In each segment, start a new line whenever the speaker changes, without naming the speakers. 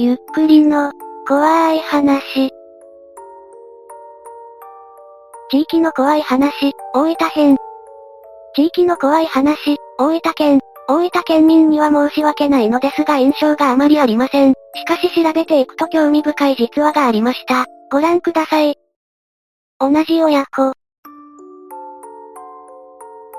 ゆっくりの、怖い話。地域の怖い話、大分編。地域の怖い話、大分県。大分県民には申し訳ないのですが印象があまりありません。しかし調べていくと興味深い実話がありました。ご覧ください。同じ親子。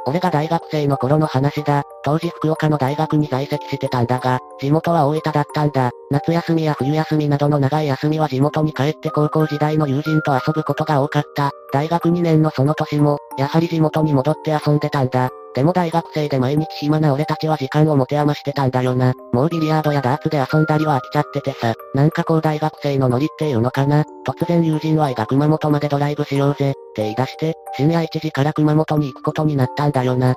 俺が大学生の頃の話だ。当時福岡の大学に在籍してたんだが、地元は大分だったんだ。夏休みや冬休みなどの長い休みは地元に帰って高校時代の友人と遊ぶことが多かった。大学2年のその年も、やはり地元に戻って遊んでたんだ。でも大学生で毎日暇な俺たちは時間を持て余してたんだよな。もうビリヤードやダーツで遊んだりは飽きちゃっててさ。なんかこう大学生のノリっていうのかな。突然友人はが熊本までドライブしようぜ、って言い出して、深夜1時から熊本に行くことになったんだよな。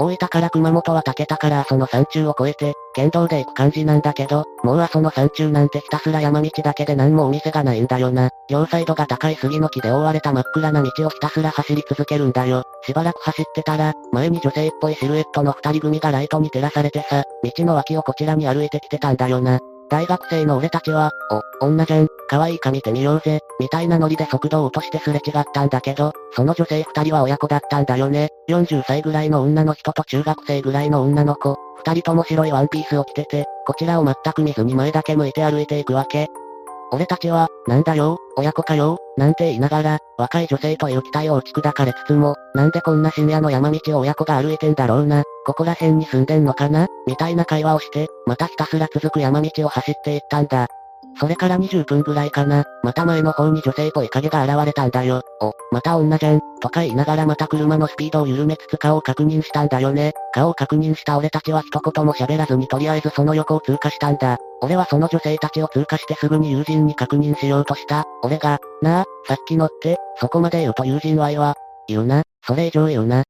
大分から熊本は竹田から阿蘇の山中を越えて、県道で行く感じなんだけど、もう阿蘇の山中なんてひたすら山道だけで何もお店がないんだよな。両サイドが高い杉の木で覆われた真っ暗な道をひたすら走り続けるんだよ。しばらく走ってたら、前に女性っぽいシルエットの二人組がライトに照らされてさ、道の脇をこちらに歩いてきてたんだよな。大学生の俺たちは、お、女じゃん、可愛いか見てみようぜ、みたいなノリで速度を落としてすれ違ったんだけど、その女性二人は親子だったんだよね。40歳ぐらいの女の人と中学生ぐらいの女の子、二人とも白いワンピースを着てて、こちらを全く見ずに前だけ向いて歩いていくわけ。俺たちは、なんだよ、親子かよ、なんて言いながら、若い女性という期待を打ち砕かれつつも、なんでこんな深夜の山道を親子が歩いてんだろうな、ここら辺に住んでんのかなみたいな会話をして、またひたすら続く山道を走っていったんだ。それから20分ぐらいかな、また前の方に女性っぽい影が現れたんだよ。お、また女じゃん、とか言いながらまた車のスピードを緩めつつ顔を確認したんだよね。顔を確認した俺たちは一言も喋らずにとりあえずその横を通過したんだ。俺はその女性たちを通過してすぐに友人に確認しようとした。俺が、なあ、さっきのって、そこまで言うと友人は言わ、言うな、それ以上言うな。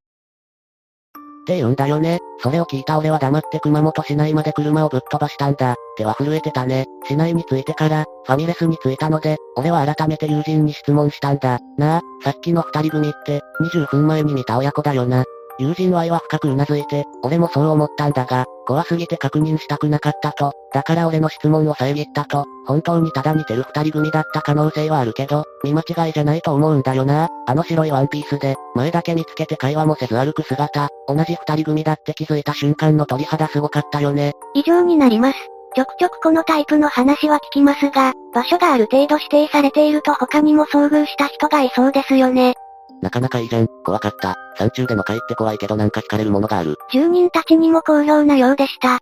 って言うんだよね。それを聞いた俺は黙って熊本市内まで車をぶっ飛ばしたんだ。手は震えてたね。市内に着いてから、ファミレスに着いたので、俺は改めて友人に質問したんだ。なあ、さっきの二人組って、20分前に見た親子だよな。友人はは深く頷いて、俺もそう思ったんだが、怖すぎて確認したくなかったと、だから俺の質問を遮ったと、本当にただ似てる二人組だった可能性はあるけど、見間違いじゃないと思うんだよな。あの白いワンピースで、前だけ見つけて会話もせず歩く姿、同じ二人組だって気づいた瞬間の鳥肌すごかったよね。
以上になります。ちょくちょくこのタイプの話は聞きますが、場所がある程度指定されていると他にも遭遇した人がいそうですよね。
なかなかいいじゃん。怖かった。山中でも帰って怖いけどなんか惹かれるものがある。
住人たちにも好評なようでした。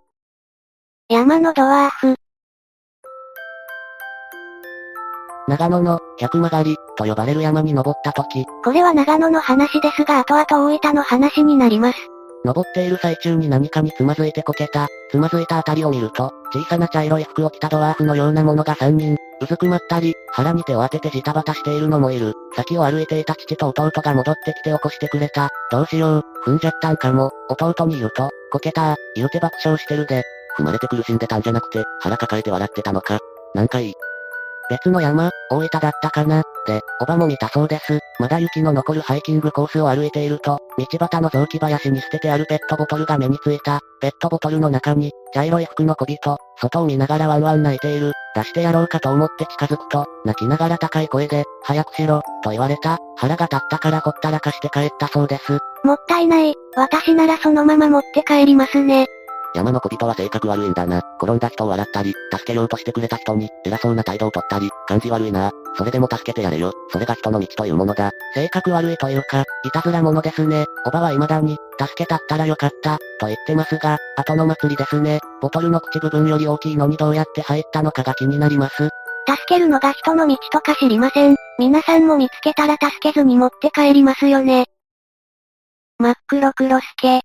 山のドワーフ。
長野の、百曲がり、と呼ばれる山に登った時。
これは長野の話ですが後々大分の話になります。
登っている最中に何かにつまずいてこけた。つまずいたあたりを見ると、小さな茶色い服を着たドワーフのようなものが3人、うずくまったり、腹に手を当ててジタバタしているのもいる。先を歩いていた父と弟が戻ってきて起こしてくれた。どうしよう、踏んじゃったんかも。弟に言うと、こけた言うて爆笑してるで。踏まれて苦しんでたんじゃなくて、腹抱えて笑ってたのか。なんかいい。別の山、大分だったかなで、おばも見たそうです。まだ雪の残るハイキングコースを歩いていると、道端の雑木林に捨ててあるペットボトルが目についた。ペットボトルの中に、茶色い服の小人、外を見ながらワンワン泣いている。出してやろうかと思って近づくと、泣きながら高い声で、早くしろ、と言われた。腹が立ったからほったらかして帰ったそうです。
もったいない。私ならそのまま持って帰りますね。
山の小人は性格悪いんだな。転んだ人を笑ったり、助けようとしてくれた人に、偉そうな態度をとったり、感じ悪いな。それでも助けてやれよ。それが人の道というものだ。性格悪いというか、いたずら者ですね。おばは未だに、助けたったらよかった、と言ってますが、後の祭りですね。ボトルの口部分より大きいのにどうやって入ったのかが気になります。
助けるのが人の道とか知りません。皆さんも見つけたら助けずに持って帰りますよね。真っ黒黒助。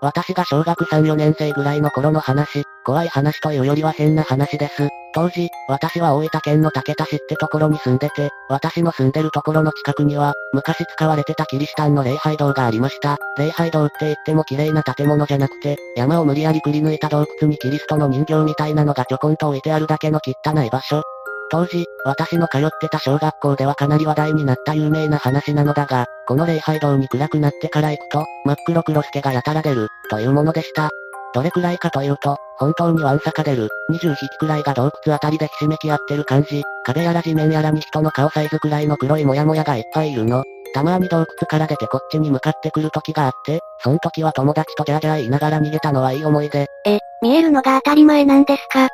私が小学3、4年生ぐらいの頃の話、怖い話というよりは変な話です。当時、私は大分県の竹田市ってところに住んでて、私の住んでるところの近くには、昔使われてたキリシタンの礼拝堂がありました。礼拝堂って言っても綺麗な建物じゃなくて、山を無理やりくり抜いた洞窟にキリストの人形みたいなのがちょこんと置いてあるだけの汚い場所。当時、私の通ってた小学校ではかなり話題になった有名な話なのだが、この礼拝堂に暗くなってから行くと、真っ黒黒助がやたら出る、というものでした。どれくらいかというと、本当にわんさか出る。20匹くらいが洞窟あたりでひしめき合ってる感じ。壁やら地面やらに人の顔サイズくらいの黒いモヤモヤがいっぱいいるの。たまに洞窟から出てこっちに向かってくる時があって、そん時は友達とジャージャー言いながら逃げたのはいい思い出。
え、見えるのが当たり前なんですか？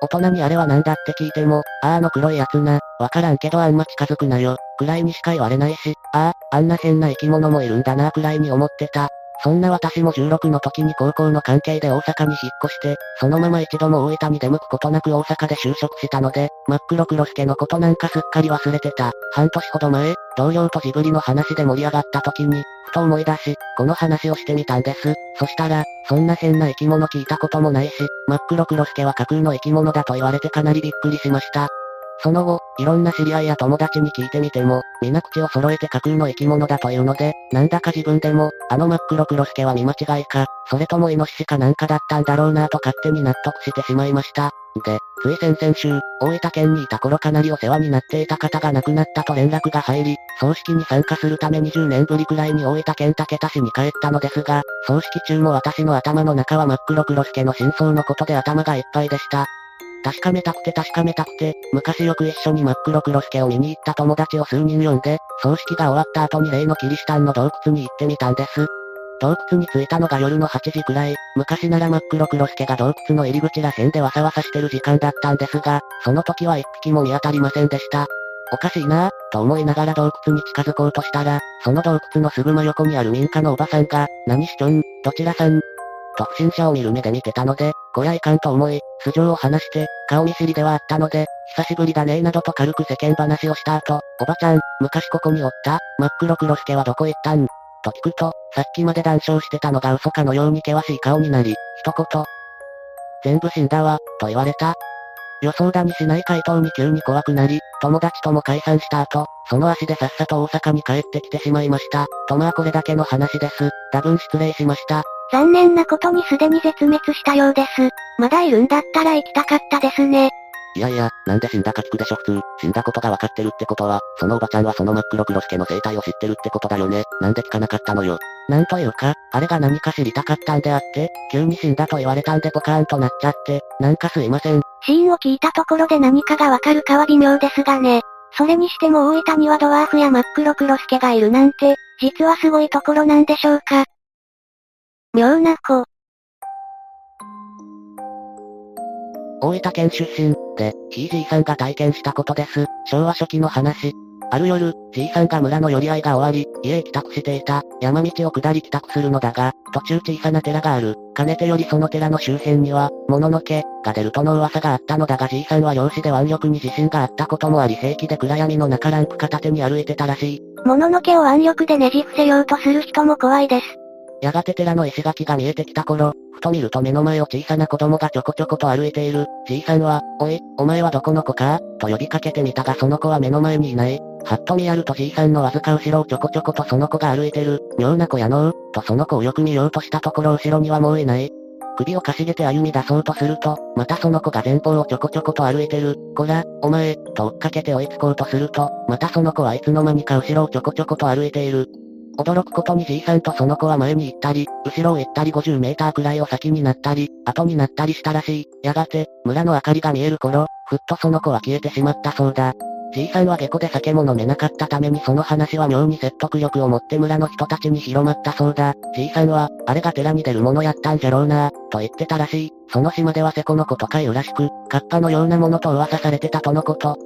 大人にあれは何だって聞いても、ああの黒いやつな、わからんけどあんま近づくなよ、くらいにしか言われないし、ああ、あんな変な生き物もいるんだなくらいに思ってた。そんな私も16の時に高校の関係で大阪に引っ越して、そのまま一度も大分に出向くことなく大阪で就職したので、真っ黒黒助のことなんかすっかり忘れてた。半年ほど前、同僚とジブリの話で盛り上がった時に、ふと思い出し、この話をしてみたんです。そしたら、そんな変な生き物聞いたこともないし、真っ黒黒助は架空の生き物だと言われてかなりびっくりしました。その後、いろんな知り合いや友達に聞いてみても、皆口を揃えて架空の生き物だというので、なんだか自分でも、あの真っ黒黒助は見間違いか、それともイノシシかなんかだったんだろうなと勝手に納得してしまいました。で、つい先々週、大分県にいた頃かなりお世話になっていた方が亡くなったと連絡が入り、葬式に参加するため20年ぶりくらいに大分県竹田市に帰ったのですが、葬式中も私の頭の中は真っ黒黒助の真相のことで頭がいっぱいでした。確かめたくて確かめたくて、昔よく一緒に真っ黒黒助を見に行った友達を数人呼んで、葬式が終わった後に例のキリシタンの洞窟に行ってみたんです。洞窟に着いたのが夜の8時くらい、昔なら真っ黒黒助が洞窟の入り口ら辺でわさわさしてる時間だったんですが、その時は一匹も見当たりませんでした。おかしいなぁ、と思いながら洞窟に近づこうとしたら、その洞窟のすぐ真横にある民家のおばさんが、何しちょん、どちらさん、と不審者を見る目で見てたので、こりゃいかんと思い、素性を話して、顔見知りではあったので、久しぶりだねーなどと軽く世間話をした後、おばちゃん、昔ここにおった、真っ黒黒助はどこ行ったん？と聞くと、さっきまで談笑してたのが嘘かのように険しい顔になり、一言。全部死んだわ、と言われた。予想だにしない回答に急に怖くなり、友達とも解散した後、その足でさっさと大阪に帰ってきてしまいました。とまあこれだけの話です。多分失礼しました。
残念なことにすでに絶滅したようです。まだいるんだったら行きたかったですね。
いやいや、なんで死んだか聞くでしょ普通。死んだことが分かってるってことは、そのおばちゃんはその真っ黒黒助の生態を知ってるってことだよね。なんで聞かなかったのよ。なんというか、あれが何か知りたかったんであって、急に死んだと言われたんでポカーンとなっちゃって、なんかすいません。
シーンを聞いたところで何かがわかるかは微妙ですがね。それにしても大分にはドワーフや真っ黒黒助がいるなんて、実はすごいところなんでしょうか。妙な子。
大分県出身、で、ひいじいさんが体験したことです。昭和初期の話。ある夜、じいさんが村の寄り合いが終わり、家へ帰宅していた、山道を下り帰宅するのだが、途中小さな寺がある。かねてよりその寺の周辺には、物の毛、が出るとの噂があったのだがじいさんは漁師で腕力に自信があったこともあり正規で暗闇の中ランプ片手に歩いてたらしい。
物の毛を腕力でねじ伏せようとする人も怖いです。
やがて寺の石垣が見えてきた頃、ふと見ると目の前を小さな子供がちょこちょこと歩いている。じいさんは、おい、お前はどこの子か？と呼びかけてみたがその子は目の前にいない。はっと見やるとじいさんのわずか後ろをちょこちょことその子が歩いてる。妙な子やのう、とその子をよく見ようとしたところ後ろにはもういない。首をかしげて歩み出そうとすると、またその子が前方をちょこちょこと歩いてる。こら、お前、と追っかけて追いつこうとすると、またその子はいつの間にか後ろをちょこちょこと歩いている。驚くことにじいさんとその子は前に行ったり、後ろを行ったり50メーターくらいを先になったり、後になったりしたらしい。やがて、村の明かりが見える頃、ふっとその子は消えてしまったそうだ。じいさんは下戸で酒も飲めなかったためにその話は妙に説得力を持って村の人たちに広まったそうだ。じいさんは、あれが寺に出るものやったんじゃろうなと言ってたらしい。その島ではセコの子とかいうらしく、カッパのようなものと噂されてたとのこと。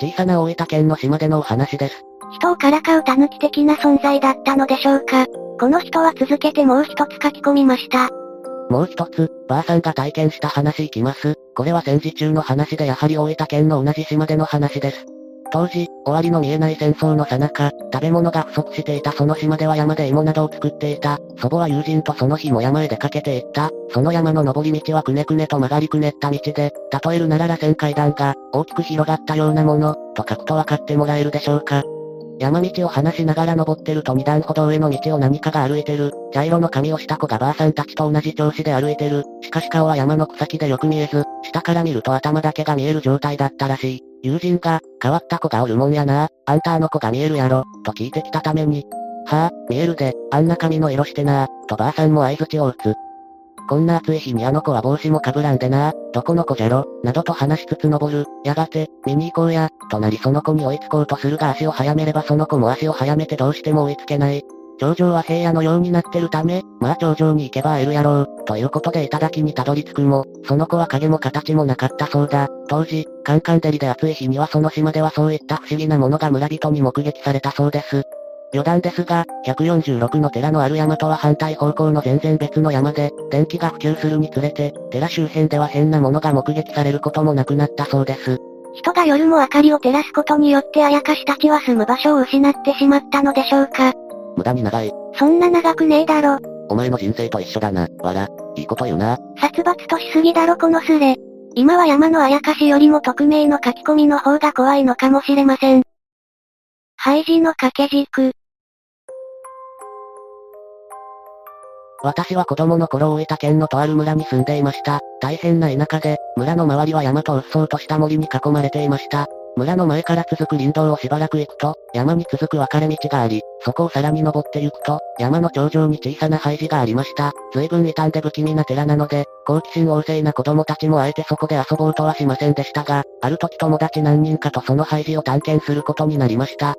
小さな大分県の島でのお話です。
人をからかう狸的な存在だったのでしょうか。この人は続けてもう一つ書き込みました。
もう一つ、ばあさんが体験した話いきます。これは戦時中の話でやはり大分県の同じ島での話です。当時、終わりの見えない戦争の最中、食べ物が不足していたその島では山で芋などを作っていた。祖母は友人とその日も山へ出かけていった。その山の登り道はくねくねと曲がりくねった道で、例えるなら螺旋階段が、大きく広がったようなもの、と書くと分かってもらえるでしょうか。山道を話しながら登ってると二段ほど上の道を何かが歩いてる。茶色の髪をした子がばあさんたちと同じ調子で歩いてる。しかし顔は山の草木でよく見えず、下から見ると頭だけが見える状態だったらしい。友人が、変わった子がおるもんやな、あんたあの子が見えるやろ、と聞いてきたために。はあ、見えるで、あんな髪の色してな、とばあさんも合図を打つ。こんな暑い日にあの子は帽子もかぶらんでな、どこの子じゃろ、などと話しつつ登る、やがて、見に行こうや、となりその子に追いつこうとするが足を早めればその子も足を早めてどうしても追いつけない。頂上は平野のようになってるため、まあ頂上に行けば会えるやろう、ということで頂きにたどり着くも、その子は影も形もなかったそうだ。当時、カンカンデリで暑い日にはその島ではそういった不思議なものが村人に目撃されたそうです。余談ですが、146の寺のある山とは反対方向の全然別の山で、電気が普及するにつれて、寺周辺では変なものが目撃されることもなくなったそうです。
人が夜も明かりを照らすことによってあやかしたちは住む場所を失ってしまったのでしょうか。
無駄に長い。
そんな長くねえだろ。
お前の人生と一緒だな、わら。いいこと言うな。
殺伐としすぎだろこのスレ。今は山のあやかしよりも匿名の書き込みの方が怖いのかもしれません。ハイジの掛け軸。
私は子供の頃大分県のとある村に住んでいました。大変な田舎で、村の周りは山と鬱蒼とした森に囲まれていました。村の前から続く林道をしばらく行くと、山に続く分かれ道があり、そこをさらに登って行くと、山の頂上に小さな廃寺がありました。随分傷んで不気味な寺なので、好奇心旺盛な子供たちもあえてそこで遊ぼうとはしませんでしたが、ある時友達何人かとその廃寺を探検することになりました。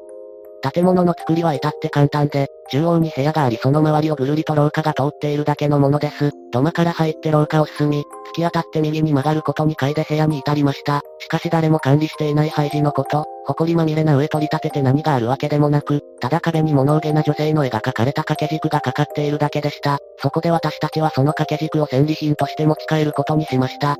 建物の作りは至って簡単で、中央に部屋がありその周りをぐるりと廊下が通っているだけのものです。土間から入って廊下を進み、突き当たって右に曲がること2階で部屋に至りました。しかし誰も管理していない廃寺のこと、埃まみれな上取り立てて何があるわけでもなく、ただ壁に物憂げな女性の絵が描かれた掛け軸がかかっているだけでした。そこで私たちはその掛け軸を戦利品として持ち帰ることにしました。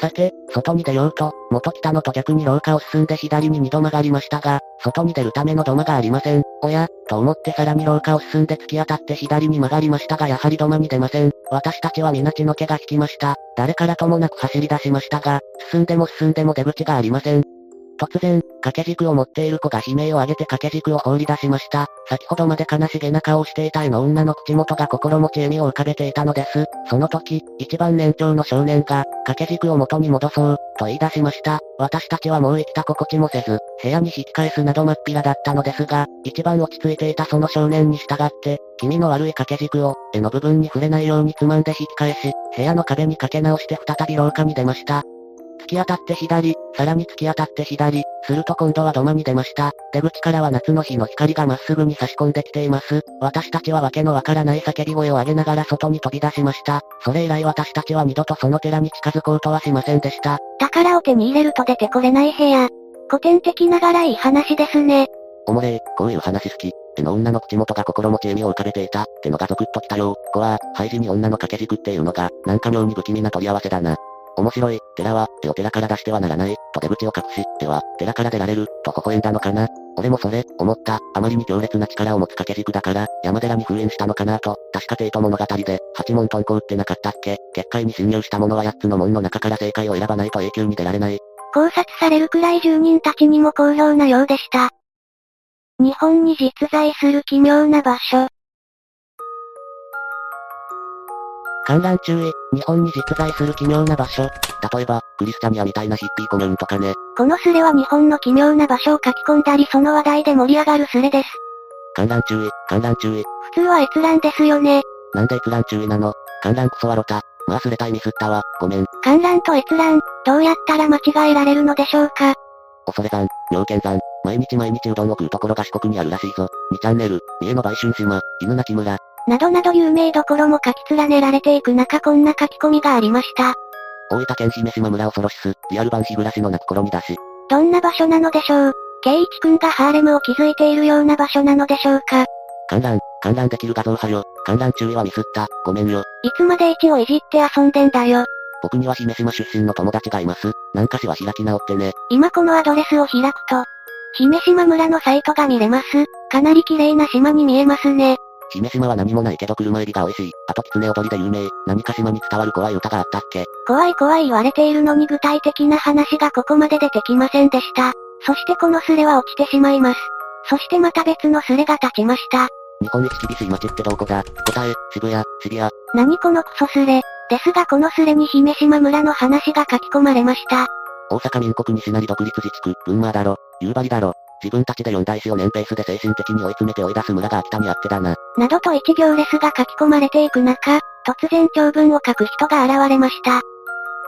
さて、外に出ようと、元来たのと逆に廊下を進んで左に2度曲がりましたが、外に出るための土間がありません。おや、と思ってさらに廊下を進んで突き当たって左に曲がりましたがやはり土間に出ません。私たちは皆血の気が引きました。誰からともなく走り出しましたが、進んでも進んでも出口がありません。突然、掛け軸を持っている子が悲鳴を上げて掛け軸を放り出しました。先ほどまで悲しげな顔をしていた絵の女の口元が心持ち笑みを浮かべていたのです。その時、一番年長の少年が、掛け軸を元に戻そう、と言い出しました。私たちはもう生きた心地もせず、部屋に引き返すなど真っ平だったのですが、一番落ち着いていたその少年に従って、気味の悪い掛け軸を、絵の部分に触れないようにつまんで引き返し、部屋の壁にかけ直して再び廊下に出ました。突き当たって左、さらに突き当たって左、すると今度は土間に出ました。出口からは夏の日の光がまっすぐに差し込んできています。私たちはわけのわからない叫び声を上げながら外に飛び出しました。それ以来私たちは二度とその寺に近づこうとはしませんでした。
宝を手に入れると出てこれない部屋。古典的ながらいい話ですね。
おもれー、こういう話好き。手の女の口元が心持ち笑みを浮かべていた。ってのがゾクッときたよ。子は、廃寺に女の掛け軸っていうのが、なんか妙に不気味な取り合わせだな。面白い、寺は、手を寺から出してはならない、と出口を隠し、では、寺から出られる、と微笑んだのかな。俺もそれ、思った。あまりに強烈な力を持つ掛け軸だから、山寺に封印したのかなと、確か帝都物語で、八門遁甲ってなかったっけ結界に侵入した者は八つの門の中から正解を選ばないと永久に出られない。
考察されるくらい住人たちにも好評なようでした。日本に実在する奇妙な場所。
観覧注意、日本に実在する奇妙な場所。例えば、クリスチャニアみたいなヒッピーコミューンとかね。
このスレは日本の奇妙な場所を書き込んだりその話題で盛り上がるスレです。
観覧注意、観覧注意。
普通は閲覧ですよね。
なんで閲覧注意なの？観覧こそはろた。まあすれたいミスったわ、ごめん。
観覧と閲覧、どうやったら間違えられるのでしょうか？
恐れ山、妙見山、毎日毎日うどんを食うところが四国にあるらしいぞ。2チャンネル、三重の売春島、犬鳴村、
などなど有名どころも書き連ねられていく中こんな書き込みがありました。
大分県姫島村恐ろしす、リアル版日暮らしの泣く頃に出し。
どんな場所なのでしょう？圭一くんがハーレムを築いているような場所なのでしょうか？
観覧、観覧できる画像派よ。観覧注意はミスった。ごめんよ。
いつまで一をいじって遊んでんだよ。
僕には姫島出身の友達がいます。なんかしは開き直ってね。
今このアドレスを開くと、姫島村のサイトが見れます。かなり綺麗な島に見えますね。
姫島は何もないけど車エビが美味しい。あと狐踊りで有名。何か島に伝わる怖い歌があったっけ？
怖い怖い言われているのに具体的な話がここまで出てきませんでした。そしてこのスレは落ちてしまいます。そしてまた別のスレが立ちました。
日本一厳しい街ってどこだ？答え、渋谷、渋谷。
何このクソスレ。ですがこのスレに姫島村の話が書き込まれました。
大阪民国西成独立自治区、群馬だろ、夕張だろ。自分たちで四大四を年ペースで精神的に追い詰めて追い出す村が秋田にあってだな。
などと一行レスが書き込まれていく中、突然長文を書く人が現れました。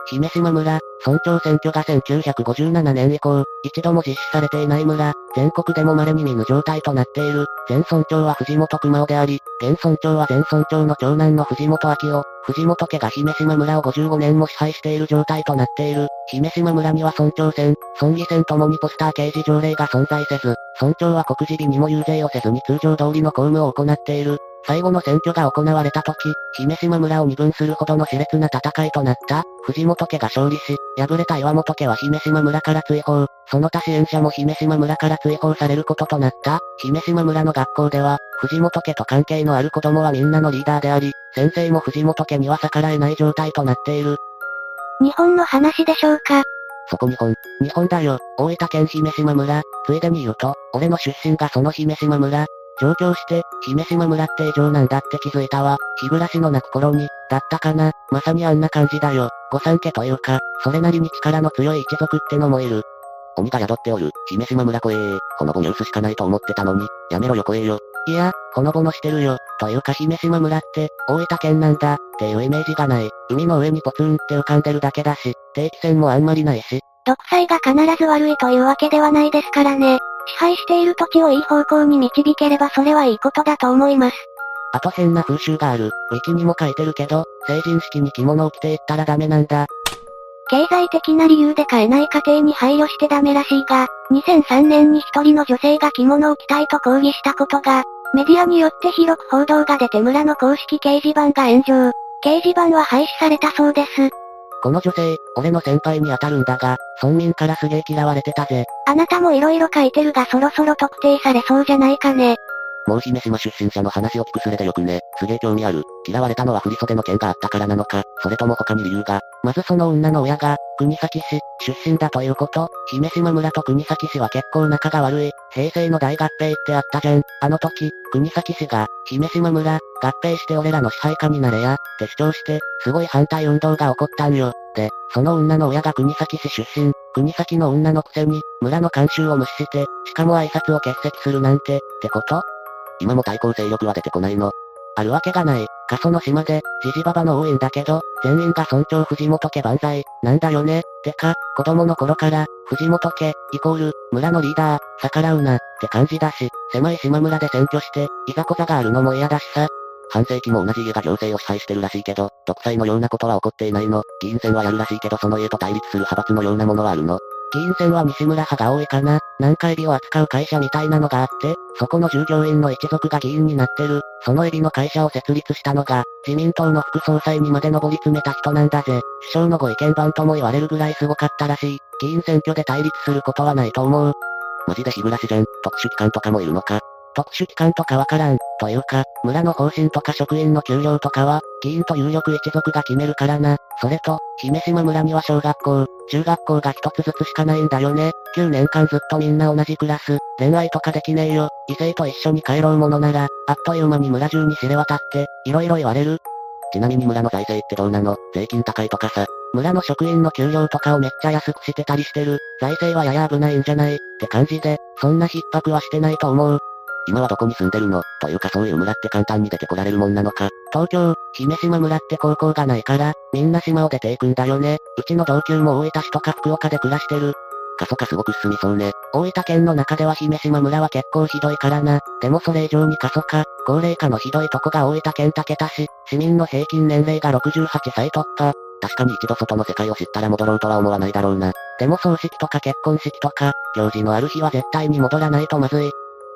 姫島村、村長選挙が1957年以降、一度も実施されていない村、全国でも稀に見ぬ状態となっている。前村長は藤本熊尾であり、現村長は前村長の長男の藤本明夫。藤本家が姫島村を55年も支配している状態となっている。姫島村には村長選、村議選ともにポスター掲示条例が存在せず、村長は告示日にも遊説をせずに通常通りの公務を行っている。最後の選挙が行われた時、姫島村を二分するほどの熾烈な戦いとなった、藤本家が勝利し、敗れた岩本家は姫島村から追放、その他支援者も姫島村から追放されることとなった、姫島村の学校では、藤本家と関係のある子供はみんなのリーダーであり、先生も藤本家には逆らえない状態となっている。
日本の話でしょうか？
そこ日本。日本だよ。大分県姫島村。ついでに言うと、俺の出身がその姫島村。上京して、姫島村って異常なんだって気づいたわ。日暮らしの泣く頃に、だったかな。まさにあんな感じだよ。御三家というか、それなりに力の強い一族ってのもいる。鬼が宿っておる、姫島村怖えー。ほのぼニュースしかないと思ってたのに、やめろよ怖えよ。いや、ほのぼのしてるよ。というか姫島村って、大分県なんだ、っていうイメージがない。海の上にポツンって浮かんでるだけだし、定期船もあんまりないし。
独裁が必ず悪いというわけではないですからね。支配している土地をいい方向に導ければそれはいいことだと思います。
あと変な風習がある。ウィキにも書いてるけど、成人式に着物を着ていったらダメなんだ。
経済的な理由で買えない家庭に配慮してダメらしいが、2003年に一人の女性が着物を着たいと抗議したことが、メディアによって広く報道が出て村の公式掲示板が炎上。掲示板は廃止されたそうです。
この女性、俺の先輩に当たるんだが、村民からすげえ嫌われてたぜ。
あなたも色々書いてるがそろそろ特定されそうじゃないかね。
もう姫島出身者の話を聞くすれでよくね。すげえ興味ある。嫌われたのは振袖の件があったからなのか、それとも他に理由が。まずその女の親が、国崎市、出身だということ。姫島村と国崎市は結構仲が悪い。平成の大合併ってあったじゃん。あの時、国崎市が、姫島村、合併して俺らの支配下になれや、って主張して、すごい反対運動が起こったんよ。で、その女の親が国崎市出身、国崎の女のくせに、村の慣習を無視して、しかも挨拶を欠席するなんて、ってこと？今も対抗勢力は出てこないの。あるわけがない。過疎の島で、じじばばの多いんだけど、全員が村長藤本家万歳、なんだよね？てか、子供の頃から、藤本家、イコール、村のリーダー、逆らうな、って感じだし、狭い島村で占拠して、いざこざがあるのも嫌だしさ。半世紀も同じ家が行政を支配してるらしいけど、独裁のようなことは起こっていないの。議員選はやるらしいけどその家と対立する派閥のようなものはあるの。議員選は西村派が多いかな。南海日を扱う会社みたいなのがあって、そこの従業員の一族が議員になってる。そのエビの会社を設立したのが、自民党の副総裁にまで上り詰めた人なんだぜ。首相のご意見番とも言われるぐらいすごかったらしい。議員選挙で対立することはないと思う。マジで日暮らしじゃん。特殊機関とかもいるのか。特殊機関とかわからん。というか、村の方針とか職員の給料とかは、議員と有力一族が決めるからな。それと、姫島村には小学校、中学校が一つずつしかないんだよね。9年間ずっとみんな同じクラス、恋愛とかできねえよ。異性と一緒に帰ろうものなら、あっという間に村中に知れ渡って、いろいろ言われる。ちなみに村の財政ってどうなの？税金高いとかさ。村の職員の給料とかをめっちゃ安くしてたりしてる。財政はやや危ないんじゃない？って感じで、そんな逼迫はしてないと思う。今はどこに住んでるの？というかそういう村って簡単に出てこられるもんなのか。東京、姫島村って高校がないから、みんな島を出ていくんだよね。うちの同級も大分市とか福岡で暮らしてる。過疎化すごく進みそうね。大分県の中では姫島村は結構ひどいからな。でもそれ以上に過疎化、高齢化のひどいとこが大分県竹田市。市民の平均年齢が68歳突破。確かに一度外の世界を知ったら戻ろうとは思わないだろうな。でも葬式とか結婚式とか、行事のある日は絶対に戻らないとまずい。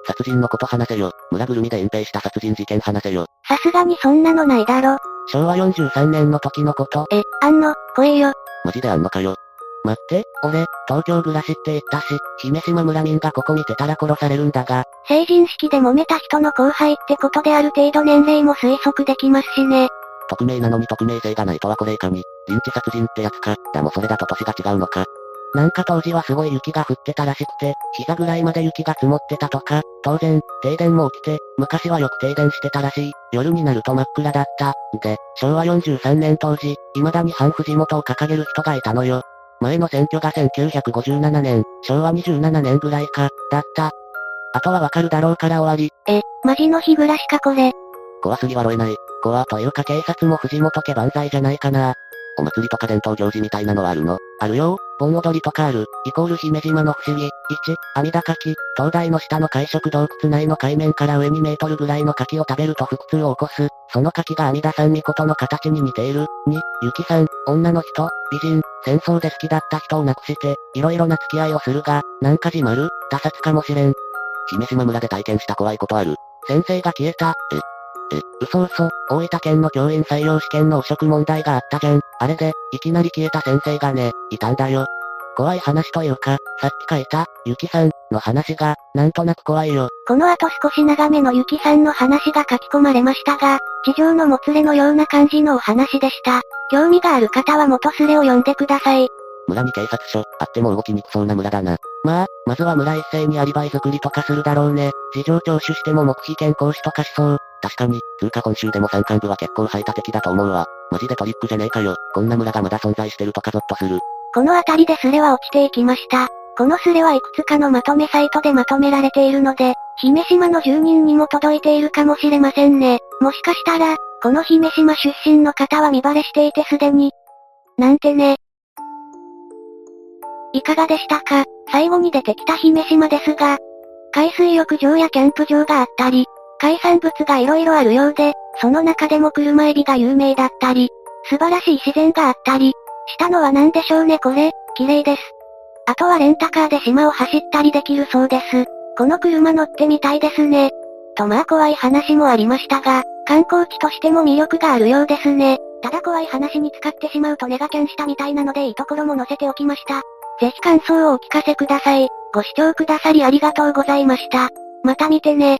殺人のこと話せよ。村ぐるみで隠蔽した殺人事件話せよ。
さすがにそんなのないだろ。
昭和43年の時のこと。
え、あんの、怖えよ。
マジであんのかよ。待って、俺、東京暮らしって言ったし、姫島村民がここ見てたら殺されるんだが。
成人式で揉めた人の後輩ってことである程度年齢も推測できますしね。
匿名なのに匿名性がないとはこれ以下に、リンチ殺人ってやつか。だもそれだと年が違うのか。なんか当時はすごい雪が降ってたらしくて、膝ぐらいまで雪が積もってたとか、当然、停電も起きて、昔はよく停電してたらしい。夜になると真っ暗だった。で、昭和43年当時、未だに反藤本を掲げる人がいたのよ。前の選挙が1957年、昭和27年ぐらいか、だった。あとはわかるだろうから終わり。
え、マジの日暮らしかこれ。
怖すぎはろえない。怖というか警察も藤本家万歳じゃないかな。お祭りとか伝統行事みたいなのはあるの？あるよ。盆踊りとかある。イコール姫島の不思議。1、阿弥陀牡蠣。灯台の下の海食洞窟内の海面から上2メートルぐらいの牡蠣を食べると腹痛を起こす。その牡蠣が阿弥陀さん御事の形に似ている。2、ゆきさん、女の人、美人、戦争で好きだった人を亡くして、いろいろな付き合いをするが、なんかじまる、他殺かもしれん。姫島村で体験した怖いことある。先生が消えた。え、え、嘘嘘、大分県の教員採用試験の汚職問題があったじゃん。あれで、いきなり消えた先生がね、いたんだよ。怖い話というか、さっき書いた、ゆきさん、の話が、なんとなく怖いよ。
この後少し長めのゆきさんの話が書き込まれましたが、地上のもつれのような感じのお話でした。興味がある方は元スレを読んでください。
村に警察署、あっても動きにくそうな村だな。まあ、まずは村一斉にアリバイ作りとかするだろうね。事情聴取しても黙秘権行使とかしそう。確かに、通貨今週でも山間部は結構排他的だと思うわ。マジでトリックじゃねえかよ。こんな村がまだ存在してるとかゾッとする。
この辺りでスレは落ちていきました。このスレはいくつかのまとめサイトでまとめられているので、姫島の住人にも届いているかもしれませんね。もしかしたら、この姫島出身の方は見バレしていてすでに。なんてね。いかがでしたか？最後に出てきた姫島ですが、海水浴場やキャンプ場があったり、海産物が色々あるようで、その中でも車エビが有名だったり、素晴らしい自然があったり、したのは何でしょうね？これ、綺麗です。あとはレンタカーで島を走ったりできるそうです。この車乗ってみたいですね。とまあ怖い話もありましたが、観光地としても魅力があるようですね。ただ怖い話に使ってしまうとネガキャンしたみたいなのでいいところも載せておきました。ぜひ感想をお聞かせください。ご視聴くださりありがとうございました。また見てね。